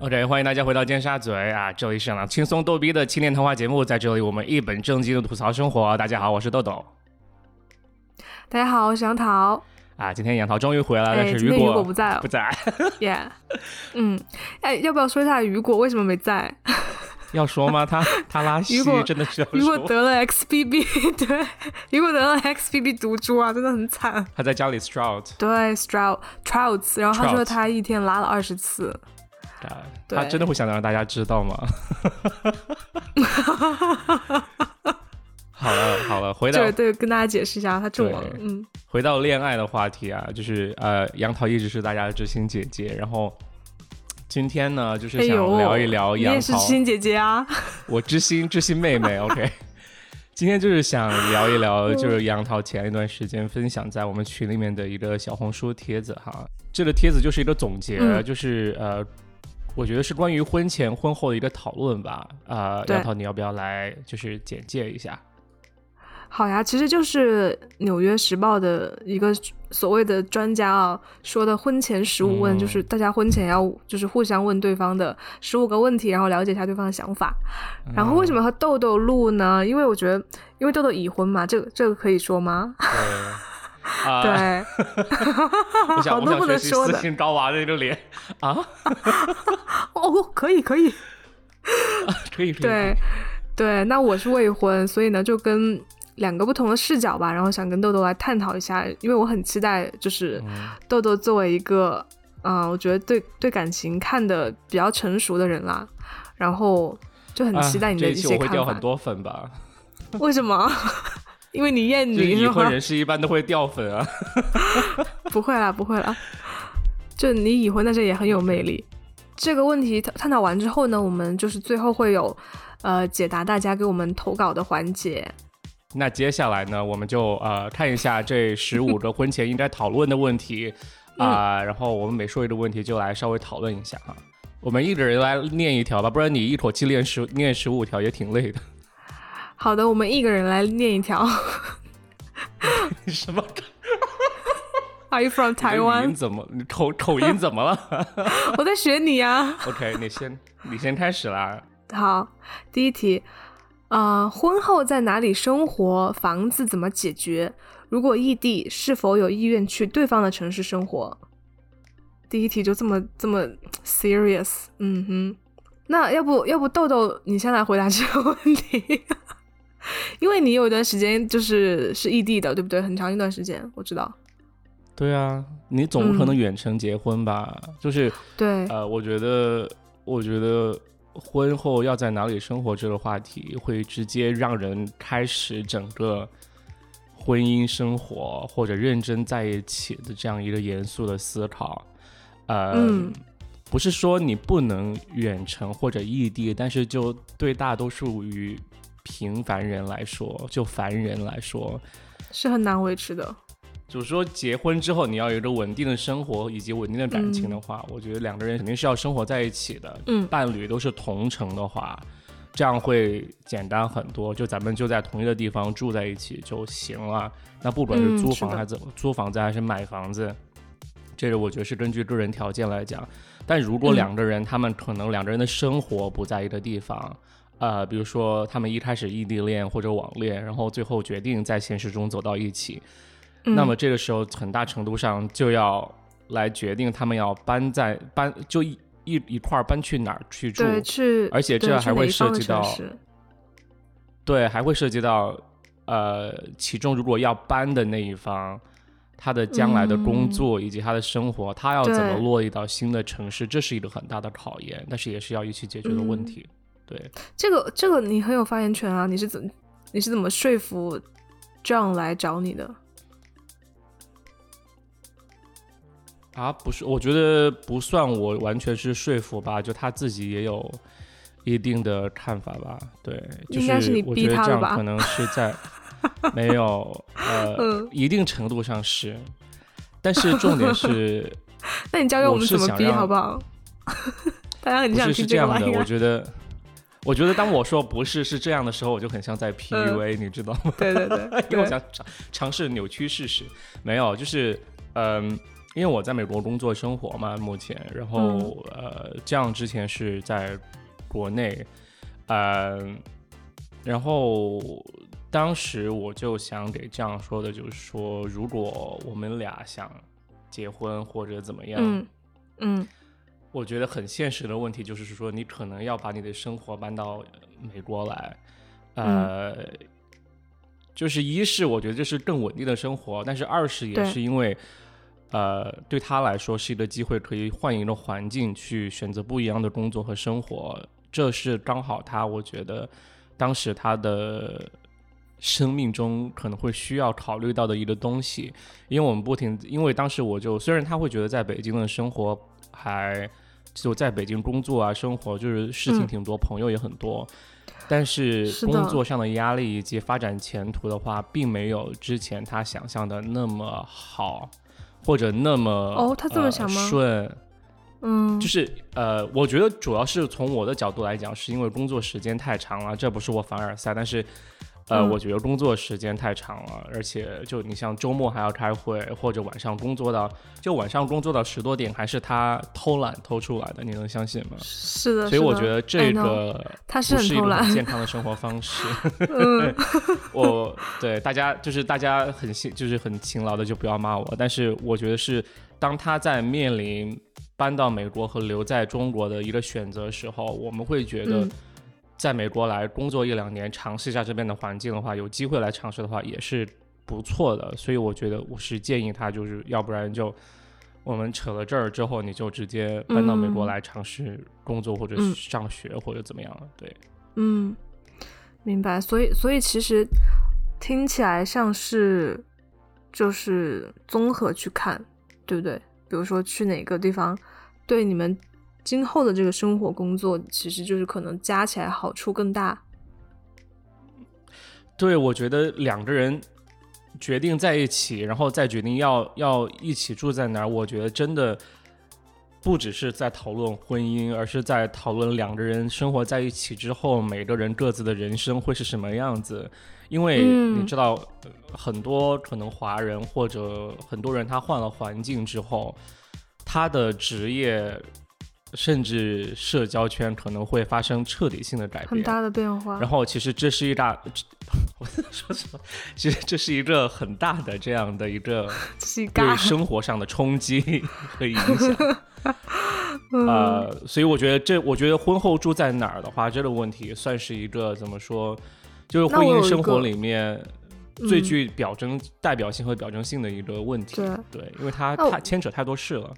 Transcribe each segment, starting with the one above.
OK，欢迎大家回到尖沙咀啊！这里是呢轻松逗逼的青年谈话节目，在这里我们一本正经的吐槽生活。大家好，我是豆豆。大家好，我是杨桃。啊，今天杨桃终于回来了，但是雨果果不在了，不在。Yeah，嗯，哎，要不要说一下雨果为什么没在？要说吗？他 他拉稀，真的是要说。雨果得了 XBB，对，雨果得了 XBB 毒株啊，真的很惨。他在家里 strout，对 strout，trouts，然后他说他一天拉了二十次。他真的会想让大家知道吗？好了好了，回到对对，跟大家解释一下，他中了。嗯，回到恋爱的话题啊，就是呃，杨桃一直是大家的知心姐姐，然后今天呢，就是想聊一聊杨桃。也是知心姐姐啊，我知心知心妹妹。OK，今天就是想聊一聊，就是杨桃前一段时间分享在我们群里面的一个小红书帖子哈，这个帖子就是一个总结，就是呃。我觉得是关于婚前婚后的一个讨论吧，啊，杨涛，你要不要来就是简介一下？好呀，其实就是《纽约时报》的一个所谓的专家啊说的婚前十五问，就是大家婚前要就是互相问对方的十五个问题，然后了解一下对方的想法。然后为什么和豆豆录呢？因为我觉得，因为豆豆已婚嘛，这个这个可以说吗？对，好多不能说的。私信高娃的那个脸啊，哦，可以可以，可以 可以。对对，那我是未婚，所以呢，就跟两个不同的视角吧，然后想跟豆豆来探讨一下，因为我很期待，就是豆豆作为一个，嗯，我觉得对对感情看的比较成熟的人啦，然后就很期待你的一些看法。我会掉很多粉吧？为什么？因为你厌女已婚人士一般都会掉粉啊，不会啦，不会啦，就你已婚，但是也很有魅力。这个问题探讨完之后呢，我们就是最后会有呃解答大家给我们投稿的环节。那接下来呢，我们就呃看一下这十五个婚前应该讨论的问题 啊，然后我们每说一个问题就来稍微讨论一下哈。我们一个人来念一条吧，不然你一口气念十念十五条也挺累的。好的，我们一个人来念一条。什么？Are you from Taiwan？怎么？你口口音怎么了？我在学你呀。OK，你先，你先开始啦。好，第一题，呃，婚后在哪里生活？房子怎么解决？如果异地，是否有意愿去对方的城市生活？第一题就这么这么 serious？嗯哼，那要不要不豆豆你先来回答这个问题？因为你有一段时间就是是异地的，对不对？很长一段时间，我知道。对啊，你总不可能远程结婚吧？就是对，呃，我觉得，我觉得婚后要在哪里生活这个话题，会直接让人开始整个婚姻生活或者认真在一起的这样一个严肃的思考。呃，不是说你不能远程或者异地，但是就对大多数于。平凡人来说，就凡人来说，是很难维持的。就是说，结婚之后你要有一个稳定的生活以及稳定的感情的话，我觉得两个人肯定是要生活在一起的。嗯，伴侣都是同城的话，这样会简单很多。就咱们就在同一个地方住在一起就行了。那不管是租房还是怎么租房子还是买房子，这个我觉得是根据个人条件来讲。但如果两个人他们可能两个人的生活不在一个地方。呃，比如说他们一开始异地恋或者网恋，然后最后决定在现实中走到一起，那么这个时候很大程度上就要来决定他们要搬在搬就一一一块搬去哪儿去住，去，而且这还会涉及到，对，还会涉及到呃，其中如果要搬的那一方，他的将来的工作以及他的生活，他要怎么落地到新的城市，这是一个很大的考验，但是也是要一起解决的问题。对，这个这个你很有发言权啊！你是怎你是怎么说服这样来找你的？啊，不是，我觉得不算我完全是说服吧，就他自己也有一定的看法吧。对，应该是你逼他的吧？可能是在 没有呃一定程度上是，但是重点是，那你教给我们怎么逼好不好？大家很想听这样的，我觉得。我觉得当我说不是是这样的时候，我就很像在 PUA，你知道吗？对对对，因为我想尝尝试扭曲事实。没有，就是嗯，因为我在美国工作生活嘛，目前，然后呃，这样之前是在国内，呃，然后当时我就想给这样说的，就是说，如果我们俩想结婚或者怎么样，嗯嗯我觉得很现实的问题就是说，你可能要把你的生活搬到美国来，呃，就是一是我觉得这是更稳定的生活，但是二是也是因为，呃，对他来说是一个机会，可以换一个环境去选择不一样的工作和生活，这是刚好他我觉得当时他的。生命中可能会需要考虑到的一个东西，因为我们不停，因为当时我就虽然他会觉得在北京的生活还就在北京工作啊，生活就是事情嗯。挺多，朋友也很多，但是工作上的压力以及发展前途的话，并没有之前他想象的那么好，或者那么哦他这么想吗？呃顺，嗯，就是呃，我觉得主要是从我的角度来讲，是因为工作时间太长了，这不是我凡尔赛，但是。呃，嗯我觉得工作时间太长了，而且就你像周末还要开会，或者晚上工作到就晚上工作到十多点，还是他偷懒偷出来的，你能相信吗？是的，所以我觉得这个他是是一种健康的生活方式。嗯我对大家就是大家很辛就是很勤劳的就不要骂我，但是我觉得是当他在面临搬到美国和留在中国的一个选择时候，我们会觉得嗯在美国来工作一两年，尝试一下这边的环境的话，有机会来尝试的话也是不错的。所以我觉得我是建议他，就是要不然就我们扯了这儿之后，你就直接搬到美国嗯来尝试工作或者嗯上学或者怎么样。对，嗯，明白。所以，所以其实听起来像是就是综合去看，对不对？比如说去哪个地方，对你们今后的这个生活工作，其实就是可能加起来好处更大。对，我觉得两个人决定在一起，然后再决定要要一起住在哪儿，我觉得真的不只是在讨论婚姻，而是在讨论两个人生活在一起之后，每个人各自的人生会是什么样子。因为嗯你知道，呃很多可能华人或者很多人他换了环境之后，他的职业甚至社交圈可能会发生彻底性的改变，很大的变化。然后其实这是一大，我说什么？其实这是一个很大的这样的一个 对，生活上的冲击和影响。嗯呃，所以我觉得这，我觉得婚后住在哪儿的话，这个问题算是一个怎么说，就是婚姻生活里面最嗯具表征、代表性和表征性的一个问题。对因为它那我它牵扯太多事了。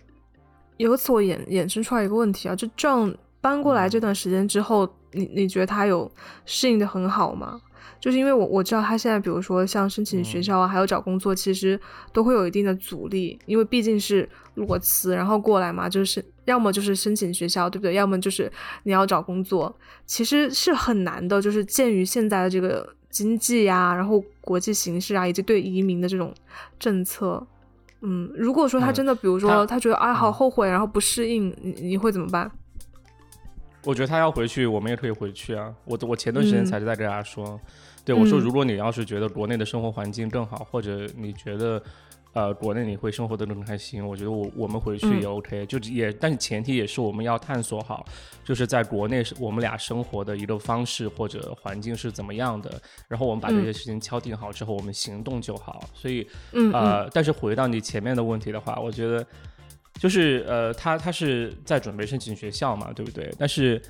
由此我衍衍生出来一个问题啊，就 John 搬过来这段时间之后，你你觉得他有适应的很好吗？就是因为我我知道他现在，比如说像申请学校啊，还有找工作，其实都会有一定的阻力，因为毕竟是裸辞，然后过来嘛，就是要么就是申请学校，对不对？要么就是你要找工作，其实是很难的。就是鉴于现在的这个经济呀、然后国际形势啊，以及对移民的这种政策，嗯，如果说他嗯真的，比如说他他觉得啊好嗯后悔，然后不适应，你你会怎么办？我觉得他要回去，我们也可以回去啊。我我前段时间嗯才是在跟大家说，对我说，嗯如果你要是觉得国内的生活环境更好，或者你觉得呃国内你会生活的更开心，我觉得我我们回去嗯也 OK，、就也但是前提也是我们要探索好，就是在国内是我们俩生活的一个方式或者环境是怎么样的，然后我们把这嗯些事情敲定好之后，我们行动就好。所以嗯嗯呃，但是回到你前面的问题的话，我觉得就是呃，他他是在准备申请学校嘛，对不对？但是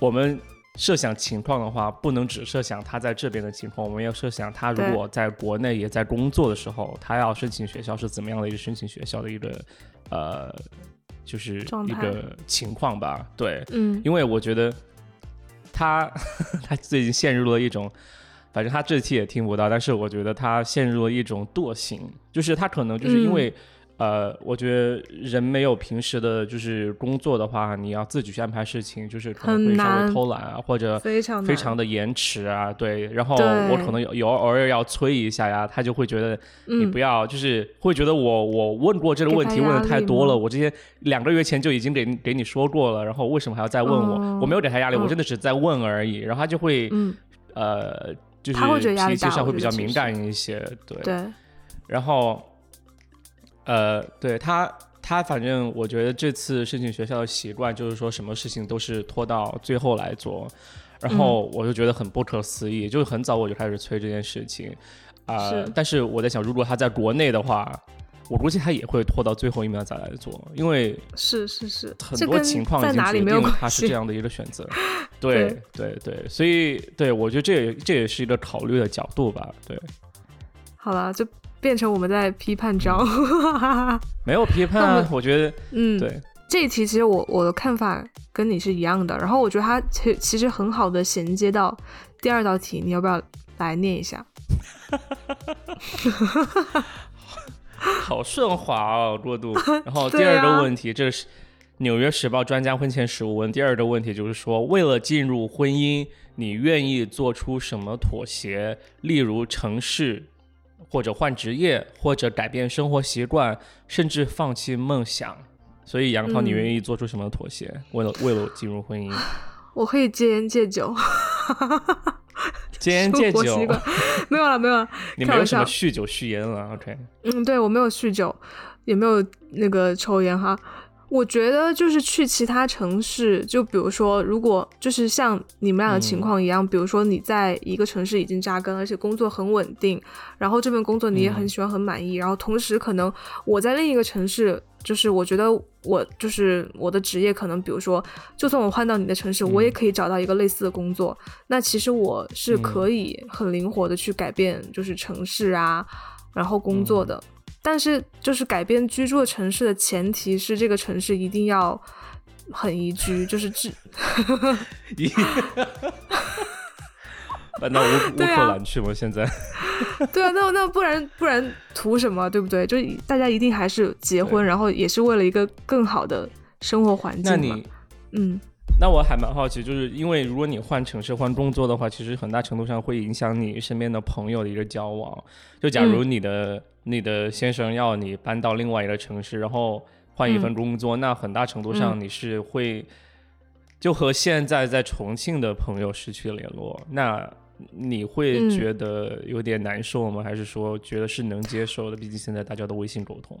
我们设想情况的话，不能只设想他在这边的情况，我们要设想他如果在国内也在工作的时候，他要申请学校是怎么样的一个申请学校的一个呃，就是一个情况吧？对，嗯。因为我觉得他 他最近陷入了一种，反正他这期也听不到，但是我觉得他陷入了一种惰性，就是他可能就是因为、呃，我觉得人没有平时的就是工作的话，你要自己去安排事情，就是可能会稍微偷懒啊，或者非常非常的延迟啊，对，然后我可能有有偶尔要催一下呀，他就会觉得你嗯不要，就是会觉得我我问过这个问题问的太多了，我之前两个月前就已经给给你说过了，然后为什么还要再问我？哦我没有给他压力，我嗯真的只是在问而已，然后他就会、嗯呃，就是脾气上会比较敏感一些，对，对。然后呃，对他，他反正我觉得这次申请学校的习惯就是说什么事情都是拖到最后来做，然后我就觉得很不可思议，就是很早我就开始催这件事情，啊，但是我在想，如果他在国内的话，我估计他也会拖到最后一秒再来做，因为是是是，很多情况已经决定了他是这样的一个选择，对对对，所以对我觉得这也这也是一个考虑的角度吧，对，好了就。变成我们在批判张，没有批判，我觉得，嗯，对，这一题其实我我的看法跟你是一样的，然后我觉得它其其实很好的衔接到第二道题，你要不要来念一下？好顺滑哦，过渡。然后第二个问题，这是《纽约时报》专家婚前实务问。第二个问题就是说，为了进入婚姻，你愿意做出什么妥协？例如城市。或者换职业，或者改变生活习惯，甚至放弃梦想。所以杨涛，你愿意做出什么妥协？为了为了进入婚姻，我可以戒烟戒酒。戒烟戒酒，没有了没有了。你没有什么酗酒酗烟了？OK。嗯，对我没有酗酒，也没有那个抽烟哈。我觉得就是去其他城市，就比如说，如果就是像你们俩的情况一样，比如说你在一个城市已经扎根，而且工作很稳定，然后这份工作你也很喜欢、很满意，然后同时可能我在另一个城市，就是我觉得我就是我的职业可能，比如说，就算我换到你的城市，我也可以找到一个类似的工作。那其实我是可以很灵活的去改变，就是城市啊，然后工作的。但是，就是改变居住的城市的前提是，这个城市一定要很宜居，就是治。搬到乌 乌克兰去吗？现在？对啊，那那不然不然图什么？对不对？就大家一定还是结婚，然后也是为了一个更好的生活环境那你，嗯。那我还蛮好奇，就是因为如果你换城市换工作的话，其实很大程度上会影响你身边的朋友的一个交往。就假如你的你的先生要你搬到另外一个城市，然后换一份工作，那很大程度上你是会就和现在在重庆的朋友失去联络。那你会觉得有点难受吗？还是说觉得是能接受的？毕竟现在大家都微信沟通，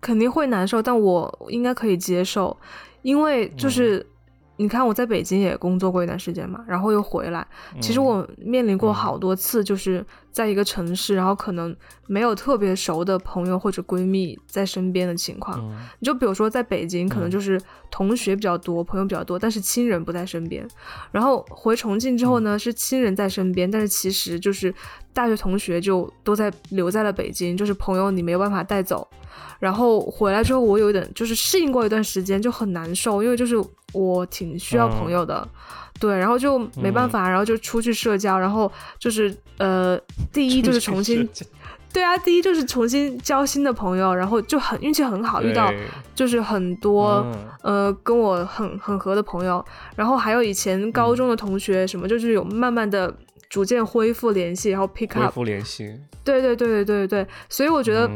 肯定会难受，但我应该可以接受，因为就是。你看我在北京也工作过一段时间嘛，然后又回来。其实我面临过好多次，就是在一个城市，然后可能没有特别熟的朋友或者闺蜜在身边的情况。你就比如说在北京，可能就是同学比较多，朋友比较多，但是亲人不在身边。然后回重庆之后呢，是亲人在身边，但是其实就是大学同学就都在留在了北京，就是朋友你没有办法带走。然后回来之后，我有点就是适应过一段时间就很难受，因为就是我挺需要朋友的，对，然后就没办法，然后就出去社交，然后就是呃，第一就是重新，对啊，第一就是重新交新的朋友，然后就很运气很好，遇到就是很多呃跟我很很合的朋友，然后还有以前高中的同学什么，就是有慢慢的。逐渐恢复联系，然后 pick up 恢复联系，对对对对对对所以我觉得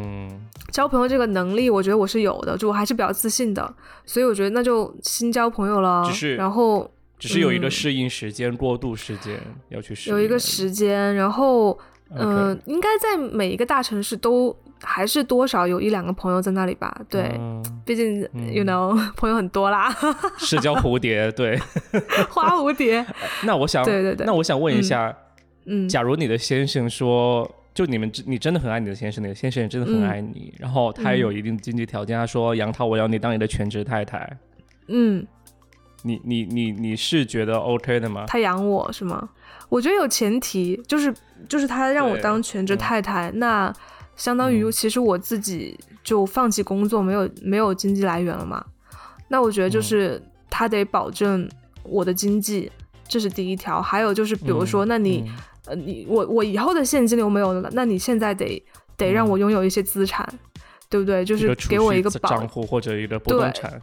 交朋友这个能力，我觉得我是有的，就我还是比较自信的，所以我觉得那就新交朋友了。只是然后只是有一个适应时间、过渡时间要去适应。有一个时间，然后嗯，应该在每一个大城市都还是多少有一两个朋友在那里吧？对，毕竟 you know 朋友很多啦。社交蝴蝶，对，花蝴蝶。那我想，对对对，那我想问一下。嗯，假如你的先生说，就你们你真的很爱你的先生，你的先生也真的很爱你，然后他也有一定经济条件，他说杨涛，我要你当你的全职太太。嗯，你你你你是觉得 OK 的吗？他养我是吗？我觉得有前提，就是就是他让我当全职太太，那相当于其实我自己就放弃工作，没有没有经济来源了嘛。那我觉得就是他得保证我的经济，这是第一条。还有就是比如说，那你。呃，你我我以后的现金流没有了，那你现在得得让我拥有一些资产，对不对？就是给我一个账户或者一个不动产。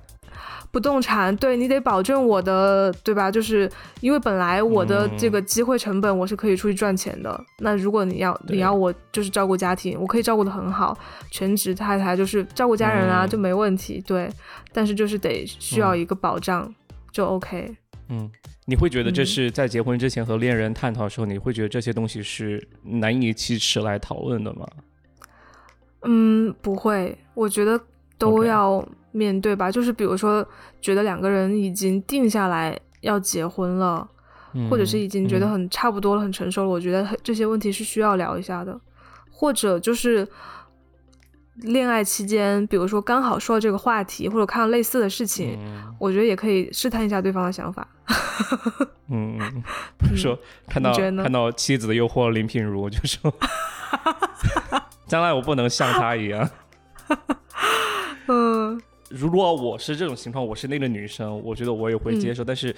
不动产，对你得保证我的，对吧？就是因为本来我的这个机会成本我是可以出去赚钱的。那如果你要你要我就是照顾家庭，我可以照顾的很好，全职太太就是照顾家人啊就没问题。对，但是就是得需要一个保障，就 OK。嗯。你会觉得这是在结婚之前和恋人探讨的时候，你会觉得这些东西是难以启齿来讨论的吗？嗯，不会，我觉得都要面对吧。就是比如说，觉得两个人已经定下来要结婚了，或者是已经觉得很差不多了、很成熟了，我觉得这些问题是需要聊一下的。或者就是恋爱期间，比如说刚好说到这个话题，或者看到类似的事情，我觉得也可以试探一下对方的想法。嗯，比如说看到看到妻子的诱惑，林品如就说。将来我不能像她一样。嗯，如果我是这种情况，我是那个女生，我觉得我也会接受。但是，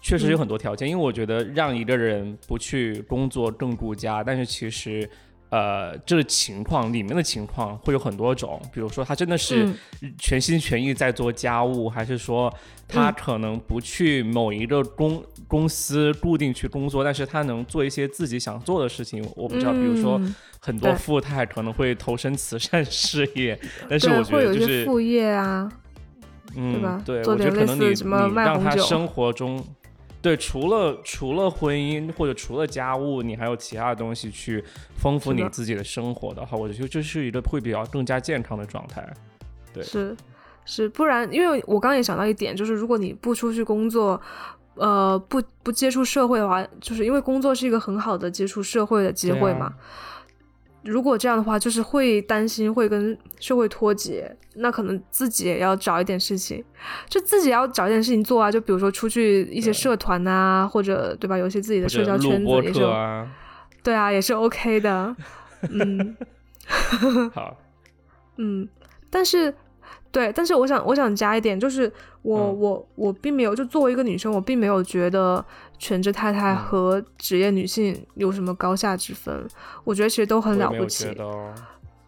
确实有很多条件，因为我觉得让一个人不去工作更顾家，但是其实。呃，这个情况里面的情况会有很多种，比如说他真的是全心全意在做家务，还是说他可能不去某一个公公司固定去工作，但是他能做一些自己想做的事情。我不知道，比如说很多富太可能会投身慈善事业，但是我觉得就是副业啊，嗯，对吧？对，我觉得可能你你让他生活中。对，除了除了婚姻或者除了家务，你还有其他的东西去丰富你自己的生活的话，我觉得这是一个会比较更加健康的状态。对，是是，不然，因为我刚刚也想到一点，就是如果你不出去工作，呃，不不接触社会的话，就是因为工作是一个很好的接触社会的机会嘛。如果这样的话，就是会担心会跟社会脱节，那可能自己也要找一点事情，就自己要找一点事情做啊。就比如说出去一些社团啊，或者对吧？有些自己的社交圈子也是，对啊，也是 OK 的。嗯，好，嗯，但是。对，但是我想，我想加一点，就是我我我并没有，就作为一个女生，我并没有觉得全职太太和职业女性有什么高下之分。我觉得其实都很了不起。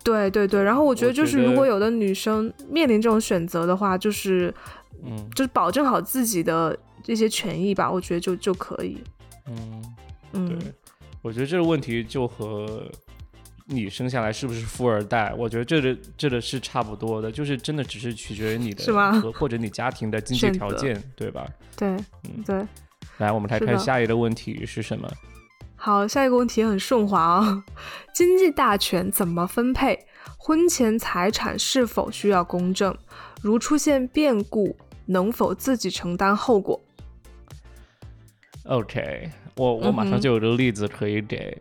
对对对，然后我觉得就是如果有的女生面临这种选择的话，就是嗯，就是保证好自己的这些权益吧，我觉得就就可以。嗯嗯，对，我觉得这个问题就和。你生下来是不是富二代？我觉得这个这个是差不多的，就是真的只是取决于你的和或者你家庭的经济条件，对吧？对，嗯，对。来，我们来看下一个问题是什么？好，下一个问题很顺滑啊，经济大权怎么分配？婚前财产是否需要公证？如出现变故，能否自己承担后果？OK，我我马上就有个例子可以给。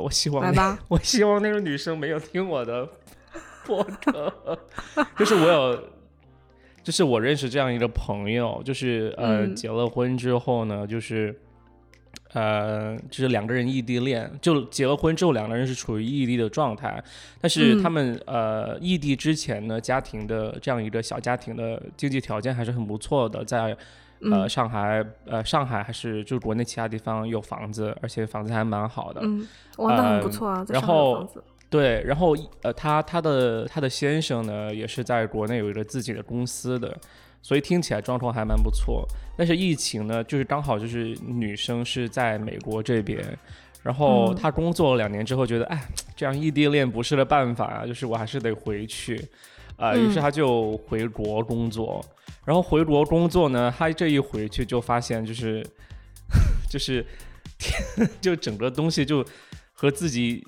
我希望，我希望那个女生没有听我的播客。就是我有，就是我认识这样一个朋友，就是呃，结了婚之后呢，就是呃，就是两个人异地恋，就结了婚之后，两个人是处于异地的状态。但是他们呃，异地之前呢，家庭的这样一个小家庭的经济条件还是很不错的，在。呃，上海，呃，上海还是就国内其他地方有房子，而且房子还蛮好的。嗯，哇，那很不错啊。然后，对，然后呃，他他的他的先生呢，也是在国内有一个自己的公司的，所以听起来状况还蛮不错。但是疫情呢，就是刚好就是女生是在美国这边，然后她工作了两年之后，觉得哎，这样异地恋不是个办法啊，就是我还是得回去。啊，于是她就回国工作，然后回国工作呢，他这一回去就发现，就是，就是，就整个东西就和自己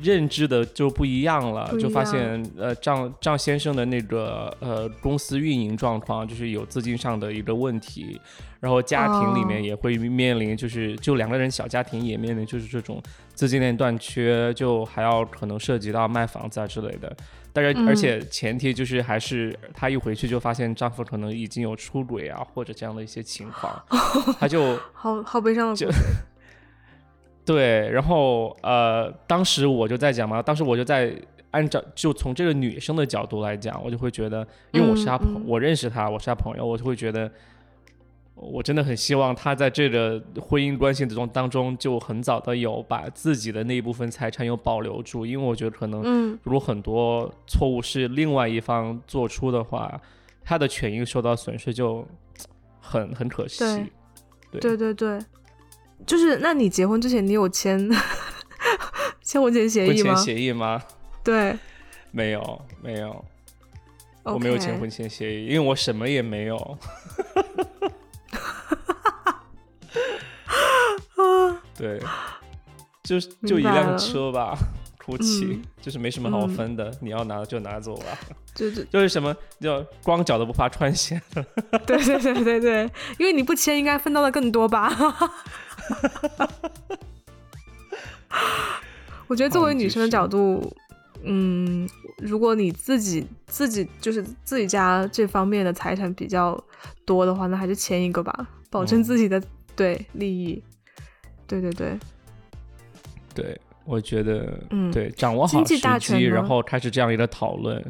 认知的就不一样了，就发现，呃，张张先生的那个呃公司运营状况就是有资金上的一个问题，然后家庭里面也会面临，就是就两个人小家庭也面临就是这种资金链断缺，就还要可能涉及到卖房子啊之类的。但是，而且前提就是还是她一回去就发现丈夫可能已经有出轨啊，或者这样的一些情况，她就好好悲伤的就 对，然后呃，当时我就在讲嘛，当时我就在按照就从这个女生的角度来讲，我就会觉得，因为我是她朋，我认识她，我是她朋友，我就会觉得。我真的很希望他在这个婚姻关系之中当中就很早的有把自己的那一部分财产有保留住，因为我觉得可能如果很多错误是另外一方做出的话，他的权益受到损失就很很可惜。对对对对，就是那你结婚之前你有签 签婚前协议吗？婚前协议吗？对，没有没有，我没有签婚前协议，因为我什么也没有。对，就就一辆车吧，哭泣，就是没什么好分的，你要拿就拿走吧。就就就是什么叫光脚的不怕穿鞋。对对对对对，因为你不签，应该分到的更多吧？我觉得作为女生的角度，嗯，如果你自己自己就是自己家这方面的财产比较多的话，那还是签一个吧，保证自己的对利益。对对对，对，我觉得，嗯，对，掌握好时机，然后开始这样一个讨论。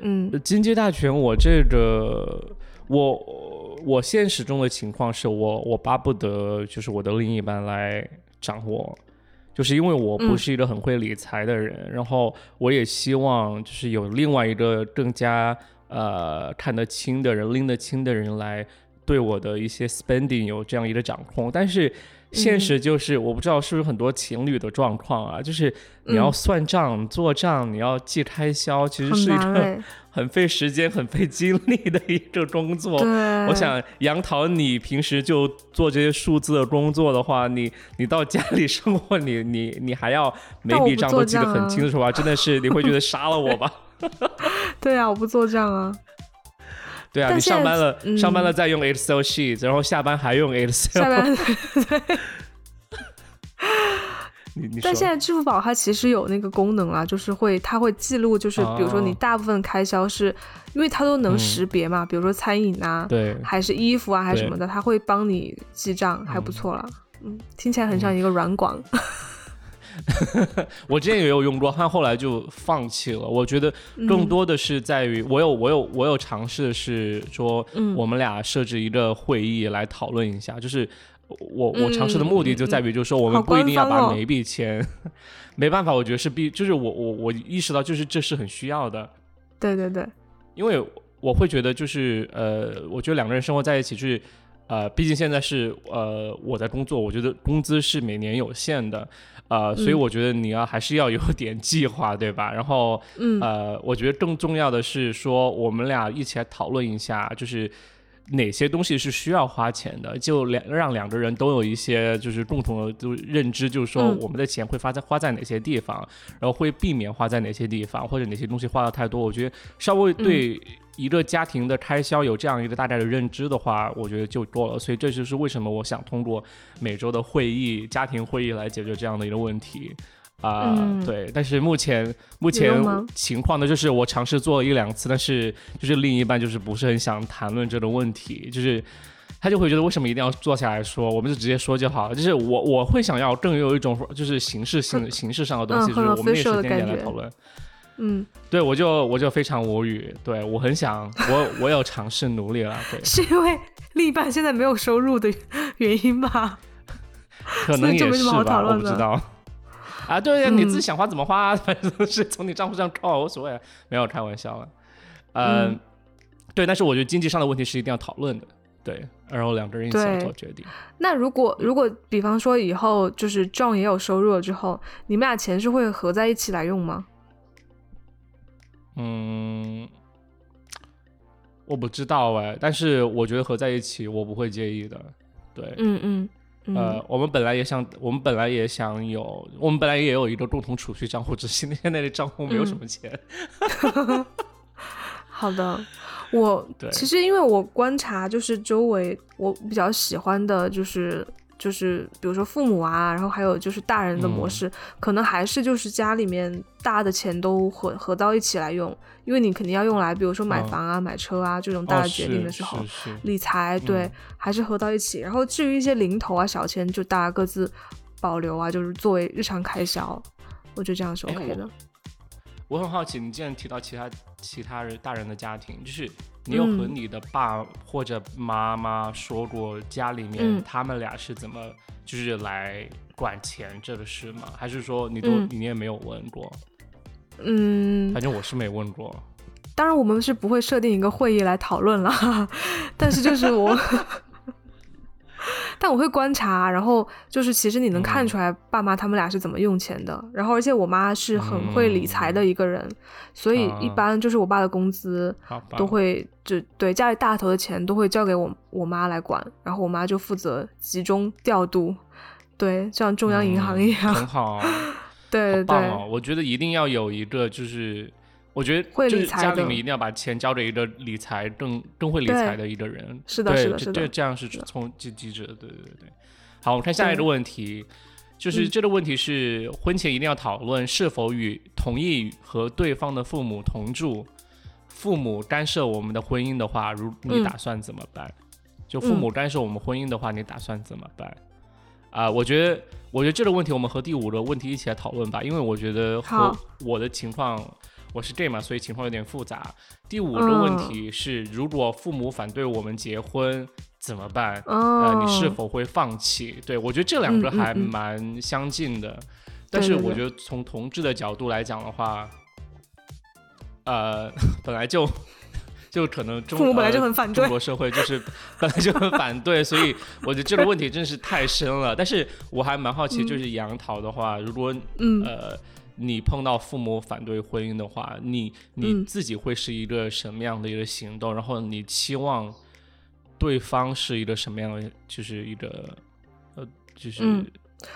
嗯，经济大权，我这个，我我现实中的情况是我我巴不得就是我的另一半来掌握。就是因为我不是一个很会理财的人，然后我也希望就是有另外一个更加呃看得清的人、拎得清的人来对我的一些 spending 有这样一个掌控。但是现实就是，我不知道是不是很多情侣的状况啊，就是你要算账、做账，你要记开销，其实是一个。很费时间、很费精力的一个工作。我想杨桃，你平时就做这些数字的工作的话，你你到家里生活，你你你还要每笔账都记得很清楚啊！真的是你会觉得杀了我吧？对啊，我不做账啊。对啊，你上班了，上班了再用 Excel sheet，然后下班还用 Excel。下班。你但现在支付宝它其实有那个功能啊，就是会它会记录，就是比如说你大部分开销是，因为它都能识别嘛，比如说餐饮啊，对，还是衣服啊，还是什么的，它会帮你记账，还不错了。嗯，听起来很像一个软广。我之前也有用过，但后来就放弃了。我觉得更多的是在于，我有我有我有尝试的是说，我们俩设置一个会议来讨论一下，就是。我我尝试的目的就在于，就是说我们不一定要把每一笔钱，没办法，我觉得是必，就是我我我意识到，就是这是很需要的。对对对，因为我会觉得，就是呃，我觉得两个人生活在一起，就是呃，毕竟现在是呃我在工作，我觉得工资是每年有限的，呃，所以我觉得你要还是要有 点计划，对吧？然后呃，我觉得更重要的是说，我们俩一起来讨论一下，就是。哪些东西是需要花钱的？就两让两个人都有一些就是共同的就认知，就是说我们的钱会花在花在哪些地方，然后会避免花在哪些地方，或者哪些东西花的太多。我觉得稍微对一个家庭的开销有这样一个大概的认知的话，我觉得就够了。所以这就是为什么我想通过每周的会议、家庭会议来解决这样的一个问题。啊，对，但是目前目前情况呢，就是我尝试做了一两次，但是就是另一半就是不是很想谈论这个问题，就是他就会觉得为什么一定要坐下来说，我们就直接说就好了。就是我我会想要更有一种就是形式性形式上的东西，就是我们也是点点来讨论。嗯，对我就我就非常无语，对我很想我我有尝试努力了，对，是因为另一半现在没有收入的原因吧？可能也是吧，我不知道。啊，对呀，你自己想花怎么花，反正是从你账户上扣，无所谓，没有开玩笑了。嗯，对，但是我觉得经济上的问题是一定要讨论的，对，然后两个人一起做决定。那如果如果比方说以后就是 John 也有收入了之后，你们俩钱是会合在一起来用吗？嗯，我不知道哎，但是我觉得合在一起我不会介意的，对，嗯嗯。呃，我们本来也想，我们本来也想有，我们本来也有一个共同储蓄账户，只是 现在的账户没有什么钱。好的，我其实因为我观察，就是周围我比较喜欢的，就是。就是比如说父母啊，然后还有就是大人的模式，可能还是就是家里面大的钱都合合到一起来用，因为你肯定要用来，比如说买房啊、买车啊这种大的决定的时候，理财对，还是合到一起。然后至于一些零头啊、小钱，就大家各自保留啊，就是作为日常开销，我觉得这样是 OK 的。我很好奇，你既然提到其他其他人大人的家庭，就是你有和你的爸或者妈妈说过家里面他们俩是怎么就是来管钱这个事吗？还是说你都你也没有问过？嗯，反正我是没问过。当然，我们是不会设定一个会议来讨论了，但是就是我。但我会观察，然后就是其实你能看出来爸妈他们俩是怎么用钱的。然后而且我妈是很会理财的一个人，所以一般就是我爸的工资都会就对家里大头的钱都会交给我我妈来管，然后我妈就负责集中调度，对，像中央银行一样。很好，对对棒哦！我觉得一定要有一个，就是我觉得就是家里面一定要把钱交给一个理财更更会理财的一个人。是的，是的，是的，这这样是从机机制的，对对对对。好，我们看下一个问题，就是这个问题是婚前一定要讨论是否与同意和对方的父母同住，父母干涉我们的婚姻的话，如你打算怎么办？就父母干涉我们婚姻的话，你打算怎么办？啊，我觉得，我觉得这个问题我们和第五个问题一起来讨论吧，因为我觉得和我的情况，我是 gay 嘛，所以情况有点复杂。第五个问题是，如果父母反对我们结婚怎么办？呃，你是否会放弃？对我觉得这两个还蛮相近的，但是我觉得从同志的角度来讲的话，呃，本来就。就可能中国本来就很反对，中国社会就是 本来就很反对，所以我觉得这个问题真是太深了。但是我还蛮好奇，就是杨桃的话，如果呃你碰到父母反对婚姻的话，你你自己会是一个什么样的一个行动？然后你期望对方是一个什么样的，就是一个呃就是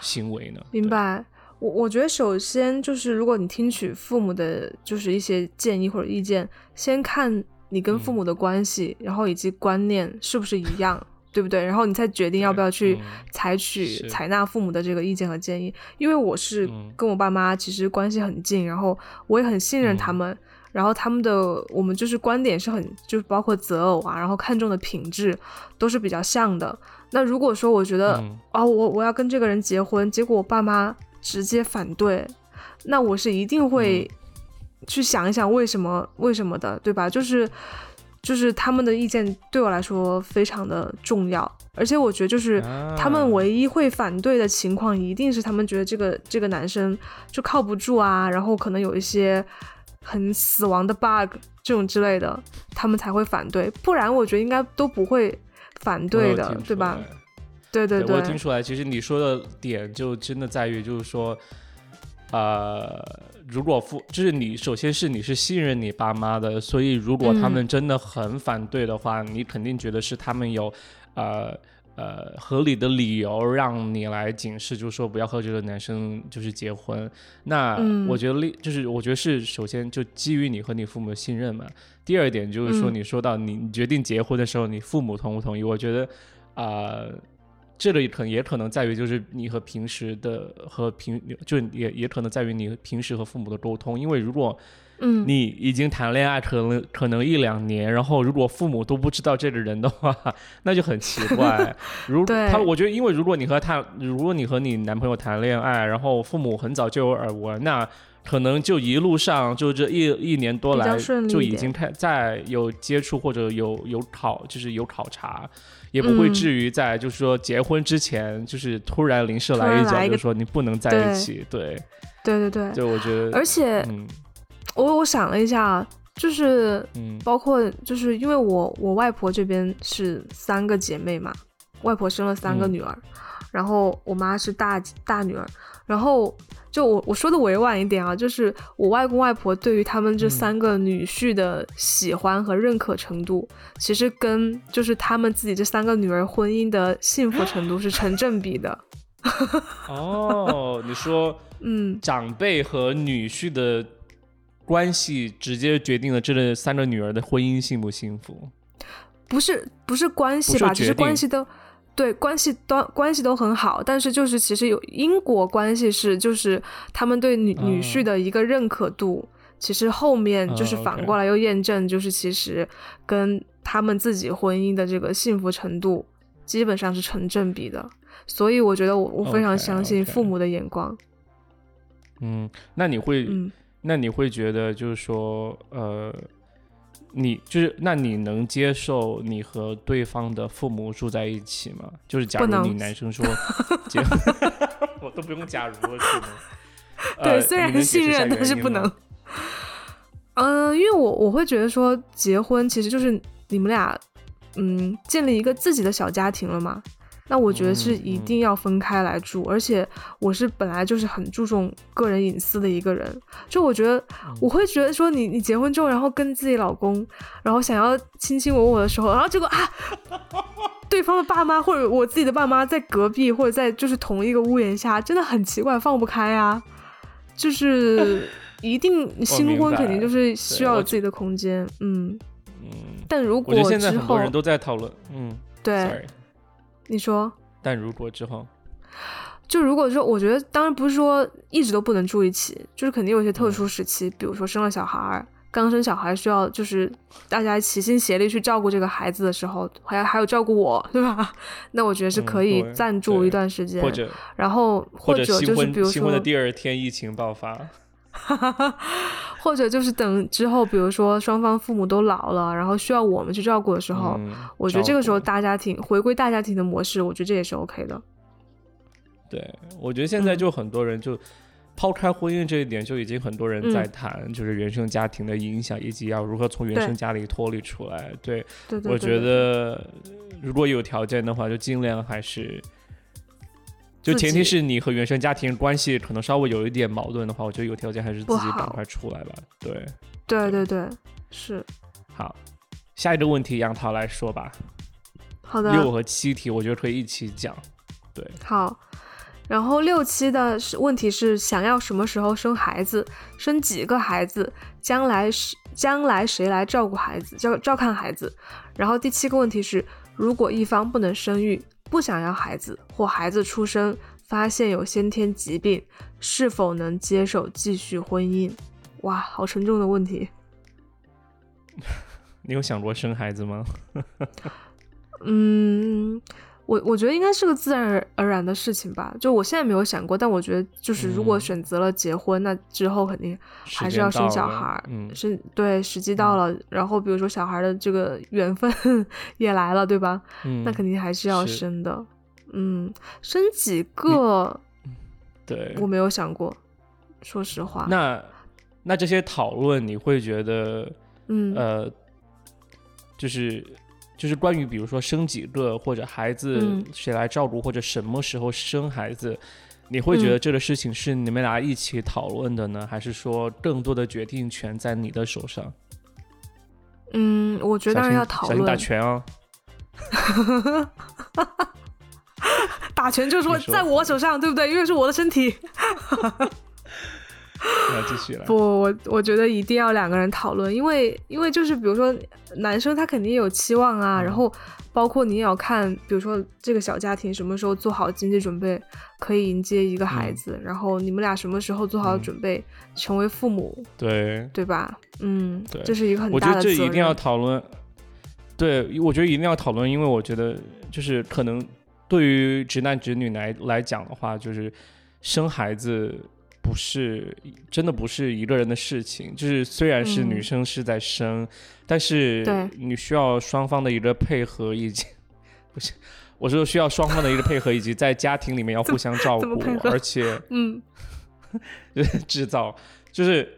行为呢？明白。我我觉得首先就是如果你听取父母的就是一些建议或者意见，先看。你跟父母的关系，然后以及观念是不是一样，对不对？然后你再决定要不要去采取采纳父母的这个意见和建议。因为我是跟我爸妈其实关系很近，然后我也很信任他们，然后他们的我们就是观点是很就是包括择偶啊，然后看重的品质都是比较像的。那如果说我觉得啊，我我要跟这个人结婚，结果我爸妈直接反对，那我是一定会。去想一想为什么为什么的，对吧？就是就是他们的意见对我来说非常的重要，而且我觉得就是他们唯一会反对的情况，一定是他们觉得这个这个男生就靠不住啊，然后可能有一些很死亡的 bug 这种之类的，他们才会反对，不然我觉得应该都不会反对的，对吧？对对对，我听出来，其实你说的点就真的在于，就是说，呃。如果父就是你，首先是你是信任你爸妈的，所以如果他们真的很反对的话，你肯定觉得是他们有，呃呃合理的理由让你来警示，就是说不要和这个男生就是结婚。那我觉得立就是我觉得是首先就基于你和你父母的信任嘛。第二点就是说你说到你决定结婚的时候，你父母同不同意？我觉得啊。这个可能也可能在于，就是你和平时的和平，就也也可能在于你平时和父母的沟通。因为如果，嗯，你已经谈恋爱可能可能一两年，然后如果父母都不知道这个人的话，那就很奇怪。如他，我觉得，因为如果你和他，如果你和你男朋友谈恋爱，然后父母很早就有耳闻，那可能就一路上就这一一年多来就已经开在有接触或者有有考，就是有考察。也不会至于在就是说结婚之前，就是突然临时来一脚，就是说你不能在一起。对，对对对，就我觉得，而且，我我想了一下，就是，包括就是因为我我外婆这边是三个姐妹嘛，外婆生了三个女儿，然后我妈是大大女儿，然后。就我我说的委婉一点啊，就是我外公外婆对于他们这三个女婿的喜欢和认可程度，其实跟就是他们自己这三个女儿婚姻的幸福程度是成正比的。哦，你说，嗯，长辈和女婿的关系直接决定了这三个女儿的婚姻幸不幸福？不是，不是关系吧？只是关系都。对，关系都关系都很好，但是就是其实有因果关系是，就是他们对女女婿的一个认可度，其实后面就是反过来又验证，就是其实跟他们自己婚姻的这个幸福程度基本上是成正比的，所以我觉得我我非常相信父母的眼光。嗯，那你会，嗯那你会觉得就是说，呃。你就是，那你能接受你和对方的父母住在一起吗？就是假如你男生说结婚，我都不用假如了，是吗？对，虽然信任，但是不能。嗯，因为我我会觉得说，结婚其实就是你们俩，嗯，建立一个自己的小家庭了嘛。那我觉得是一定要分开来住，而且我是本来就是很注重个人隐私的一个人，就我觉得我会觉得说你你结婚之后，然后跟自己老公，然后想要卿卿我我的时候，然后结果啊，对方的爸妈或者我自己的爸妈在隔壁或者在就是同一个屋檐下，真的很奇怪，放不开啊。就是 一定新婚肯定就是需要有自己的空间，嗯。嗯，但如果我觉得现在之后很多人都在讨论，嗯对，sorry，你说，但如果之后，就如果说，我觉得当然不是说一直都不能住一起，就是肯定有些特殊时期，比如说生了小孩儿，刚生小孩需要就是大家齐心协力去照顾这个孩子的时候，还还有照顾我，对吧？那我觉得是嗯可以暂住一段时间，或者然后或者就是比如说，新婚的第二天疫情爆发，或者就是等之后，比如说双方父母都老了，然后需要我们去照顾的时候，嗯我觉得这个时候大家庭回归大家庭的模式，我觉得这也是 OK 的。对，我觉得现在嗯就很多人就抛开婚姻这一点，就已经很多人在嗯谈，就是原生家庭的影响，以及要如何从原生家里脱离出来。对，对对对我觉得如果有条件的话，就尽量还是。就前提是你和原生家庭关系可能稍微有一点矛盾的话，我觉得有条件还是自己赶快出来吧。对，对对对，是好，下一个问题杨桃来说吧，好的。六和七题我觉得可以一起讲。对，好，然后六期的是问题是想要什么时候生孩子，生几个孩子，将来是将来谁来照顾孩子，照照看孩子。然后第七个问题是，如果一方不能生育，不想要孩子，或孩子出生发现有先天疾病，是否能接受继续婚姻？哇，好沉重的问题。你有想过生孩子吗？嗯，我我觉得应该是个自然而而然的事情吧。就我现在没有想过，但我觉得就是如果嗯选择了结婚，那之后肯定还是要生小孩儿。嗯，是对时机到了，然后比如说小孩的这个 缘分也来了，对吧？嗯那肯定还是要生的。嗯，生几个对。我没有想过，说实话。那那这些讨论，你会觉得嗯呃，就是就是关于比如说生几个或者孩子嗯谁来照顾或者什么时候生孩子，你会觉得嗯这个事情是你们俩一起讨论的呢，还是说更多的决定权在你的手上？嗯，我觉得当然要讨小心打。拳哦。打拳就是说在我手上，对不对？因为是我的身体。那继续来。不，我我觉得一定要两个人讨论，因为因为就是比如说男生他肯定有期望啊，嗯然后包括你也要看，比如说这个小家庭什么时候做好经济准备，可以迎接一个孩嗯子，然后你们俩什么时候做好嗯准备、成为父母，对，对吧？嗯，对这是一个很我觉得大的责任。这一定要讨论。对，我觉得一定要讨论，因为我觉得就是可能对于直男直女来来讲的话，就是生孩子不是真的不是一个人的事情，就是虽然是女嗯。生是在生，但是你需要双方的一个配合，以及不是我说需要双方的一个配合，以及在家庭里面要互相照 顾而且嗯。就是制造，就是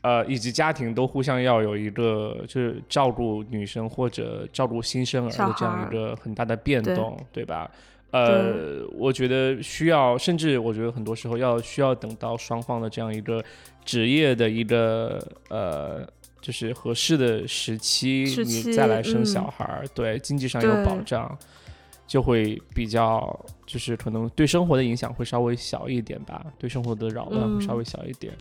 呃，以及家庭都互相要有一个就是照顾女生或者照顾新生儿的这样一个很大的变对动，对吧？呃，我觉得需要，甚至我觉得很多时候要需要等到双方的这样一个职业的一个呃，就是合适的时期，你时期再来生嗯。小孩儿，对经济上有保障，就会比较就是可能对生活的影响会稍微小一点吧，对生活的扰乱会稍嗯。微小一点。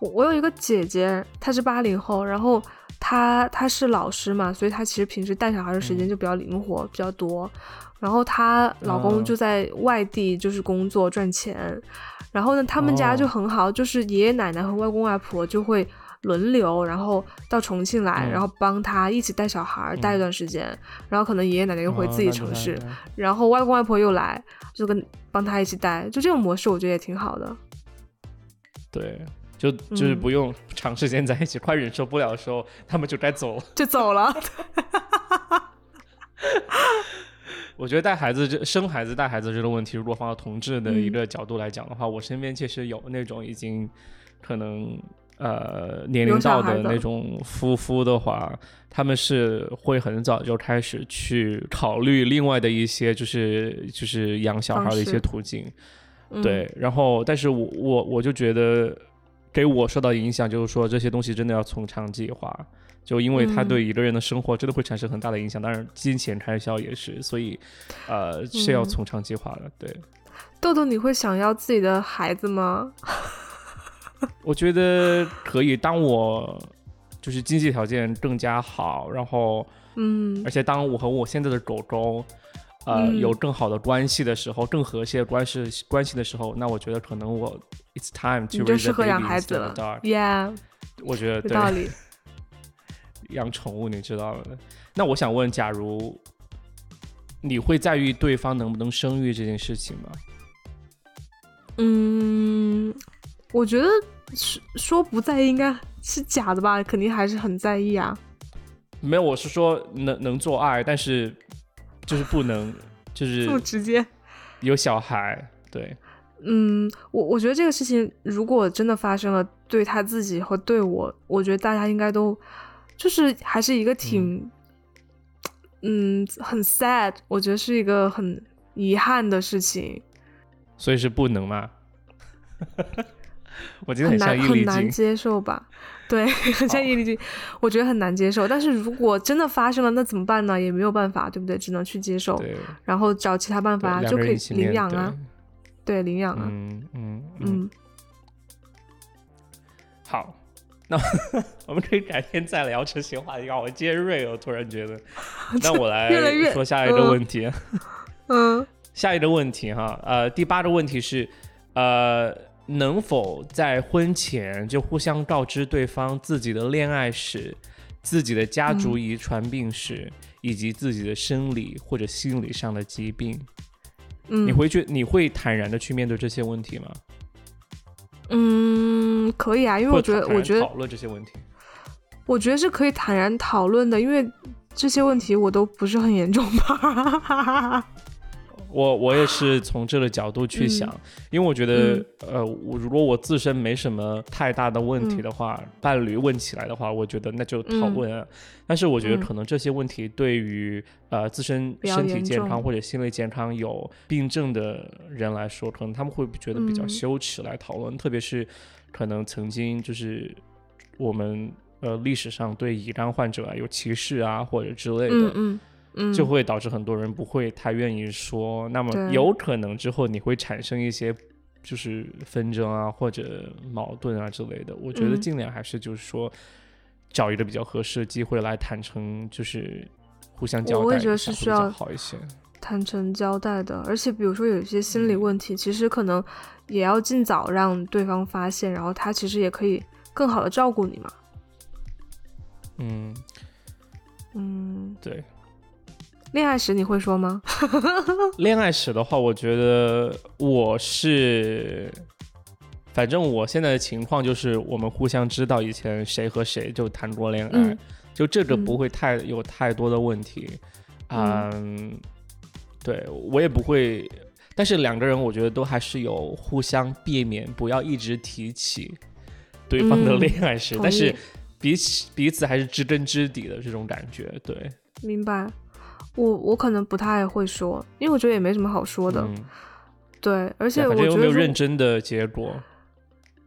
我我有一个姐姐，她是八零后，然后她她是老师嘛，所以她其实平时带小孩的时间嗯就比较灵活，比较多。然后她老公嗯就在外地，就是工作赚钱。然后呢，他们家就哦很好，就是爷爷奶奶和外公外婆就会轮流，然后到重庆来，嗯然后帮他一起带小孩，带一嗯段时间。然后可能爷爷奶奶又回自己城市，还然后外公外婆又来，就跟帮他一起带。就这种模式，我觉得也挺好的。对，就就是嗯不用长时间在一起，快忍受不了的时候，他们就该走了。就走了。我觉得带孩子这生孩子带孩子这个问题，如果放到同志的一嗯个角度来讲的话，我身边其实有那种已经可能呃年龄到的那种夫妇的话，他们是会很早就开始去考虑另外的一些就是就是养小孩的一些途径。嗯对，然后但是我我我就觉得给我受到影响，就是说这些东西真的要从长计划，就因为它嗯对一个人的生活真的会产生很大的影响，当然金钱开销也是，所以呃是要嗯从长计划的，对。豆豆，你会想要自己的孩子吗？我觉得可以。当我就是经济条件更加好，然后嗯而且当我和我现在的狗狗，呃，嗯有更好的关系的时候，更和谐的关系关系的时候，那我觉得可能我 it's time to 你就 raise 适合养孩子了。，Yeah，我觉得对有道理。养宠物，你知道的。那我想问，假如你会在意对方能不能生育这件事情吗？嗯，我觉得说说不在意应该是假的吧，肯定还是很在意啊。没有，我是说能能做爱，但是就是不能，就是这么直接。有小孩。对，嗯，我我觉得这个事情如果真的发生了，对他自己和对我，我觉得大家应该都就是还是一个挺，嗯很 sad，我觉得是一个很遗憾的事情，所以是不能嘛。我觉得很难很难接受吧。对，很像好易立竞，我觉得很难接受。但是如果真的发生了，那怎么办呢？也没有办法，对不对？只能去接受，然后找其他办法，就可以领养啊，对对，领养啊，嗯嗯嗯，嗯，好，那 我们可以改天再聊这些话题。好尖锐哦，我突然觉得。那我来说下一个嗯问题。嗯下一个问题哈，呃，第八个问题是，呃，能否在婚前就互相告知对方自己的恋爱史、自己的家族遗传病史、以及自己的生理或者心理上的疾病？嗯，你会去，你会坦然的去面对这些问题吗？嗯，可以啊，因为我觉得，我觉得讨论这些问题。我觉得是可以坦然讨论的，因为这些问题我都不是很严重吧。我我也是从这个角度去想，嗯。因为我觉得，呃，我如果我自身没什么太大的问题的话，伴侣问起来的话，我觉得那就讨论啊。但是我觉得嗯。可能这些问题对于呃自身身体健康或者心理健康有病症的人来说，可能他们会觉得比较嗯。羞耻来讨论，特别是可能曾经就是我们呃历史上对乙肝患者啊有歧视啊或者之类的。嗯嗯嗯，就会导致很多人不会太愿意说，那么有可能之后你会产生一些就是纷争啊或者矛盾啊之类的。我觉得嗯尽量还是就是说找一个比较合适的机会来坦诚，就是互相交我也觉得是需要好一些。坦诚交代的，而且比如说有一些心理嗯问题，其实可能也要尽早让对方发现，然后他其实也可以更好的照顾你嘛。嗯，嗯，对。恋爱史你会说吗？恋爱史的话，我觉得我是，反正我现在的情况就是，我们互相知道以前谁和谁就谈过恋爱，嗯就这个嗯不会太、有太多的问题。嗯嗯，对我也不会，但是两个人我觉得都还是有互相避免，不要一直提起对方的嗯恋爱史，同但是意彼此彼此还是知根知底的这种感觉。对，明白。我我可能不太会说，因为我觉得也没什么好说的。嗯，对，而且我觉得没有认真的结果。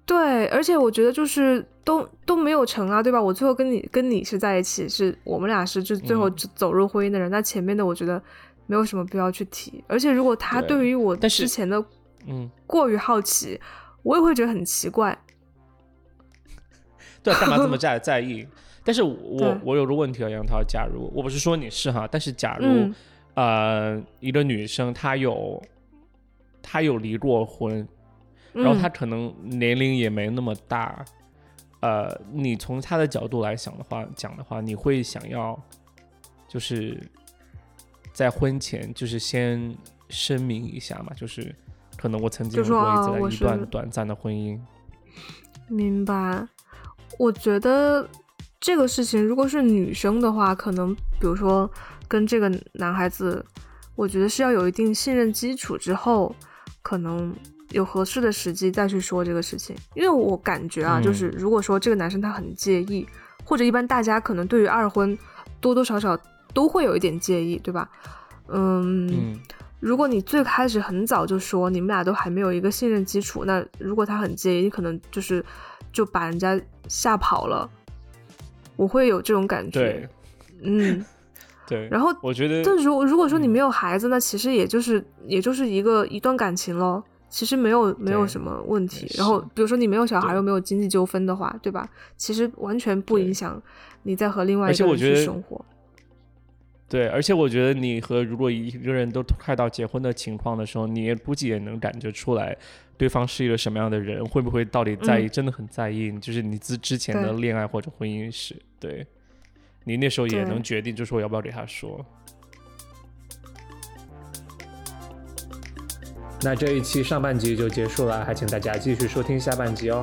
对，而且我觉得就是都都没有成啊，对吧？我最后跟你跟你是在一起，是我们俩是就最后嗯走走入婚姻的人。那前面的我觉得没有什么必要去提。而且如果他对对于我之前的嗯，过于好奇，我也会觉得很奇怪。对，干嘛这么 在在意？但是我我有个问题啊，杨涛，假如我不是说你是哈，但是假如、嗯。呃一个女生她有她有离过婚，然后嗯。她可能年龄也没那么大，呃，你从她的角度来想的话，讲的话，你会想要就是在婚前就是先声明一下嘛，就是可能我曾经有过一段短暂的婚姻，明白。我觉得这个事情，如果是女生的话，可能比如说跟这个男孩子，我觉得是要有一定信任基础之后，可能有合适的时机再去说这个事情。因为我感觉啊，嗯就是如果说这个男生他很介意，或者一般大家可能对于二婚多多少少都会有一点介意，对吧？嗯嗯如果你最开始很早就说你们俩都还没有一个信任基础，那如果他很介意，你可能就是就把人家吓跑了。我会有这种感觉。对嗯，对，然后我觉得但如如果说你嗯没有孩子，那其实也就是也就是一个一段感情咯，其实没有没有什么问题。然后比如说你没有小孩又没有经济纠纷的话，对吧？其实完全不影响你在和另外一个人去生活。对，而且我觉得你和如果一个人都快到结婚的情况的时候，你也估计也能感觉出来，对方是一个什么样的人，会不会到底在意，真的很在意，就是你之之前的恋爱或者婚姻史，对，你那时候也能决定，就说要不要给他说。那这一期上半集就结束了，还请大家继续收听下半集哦。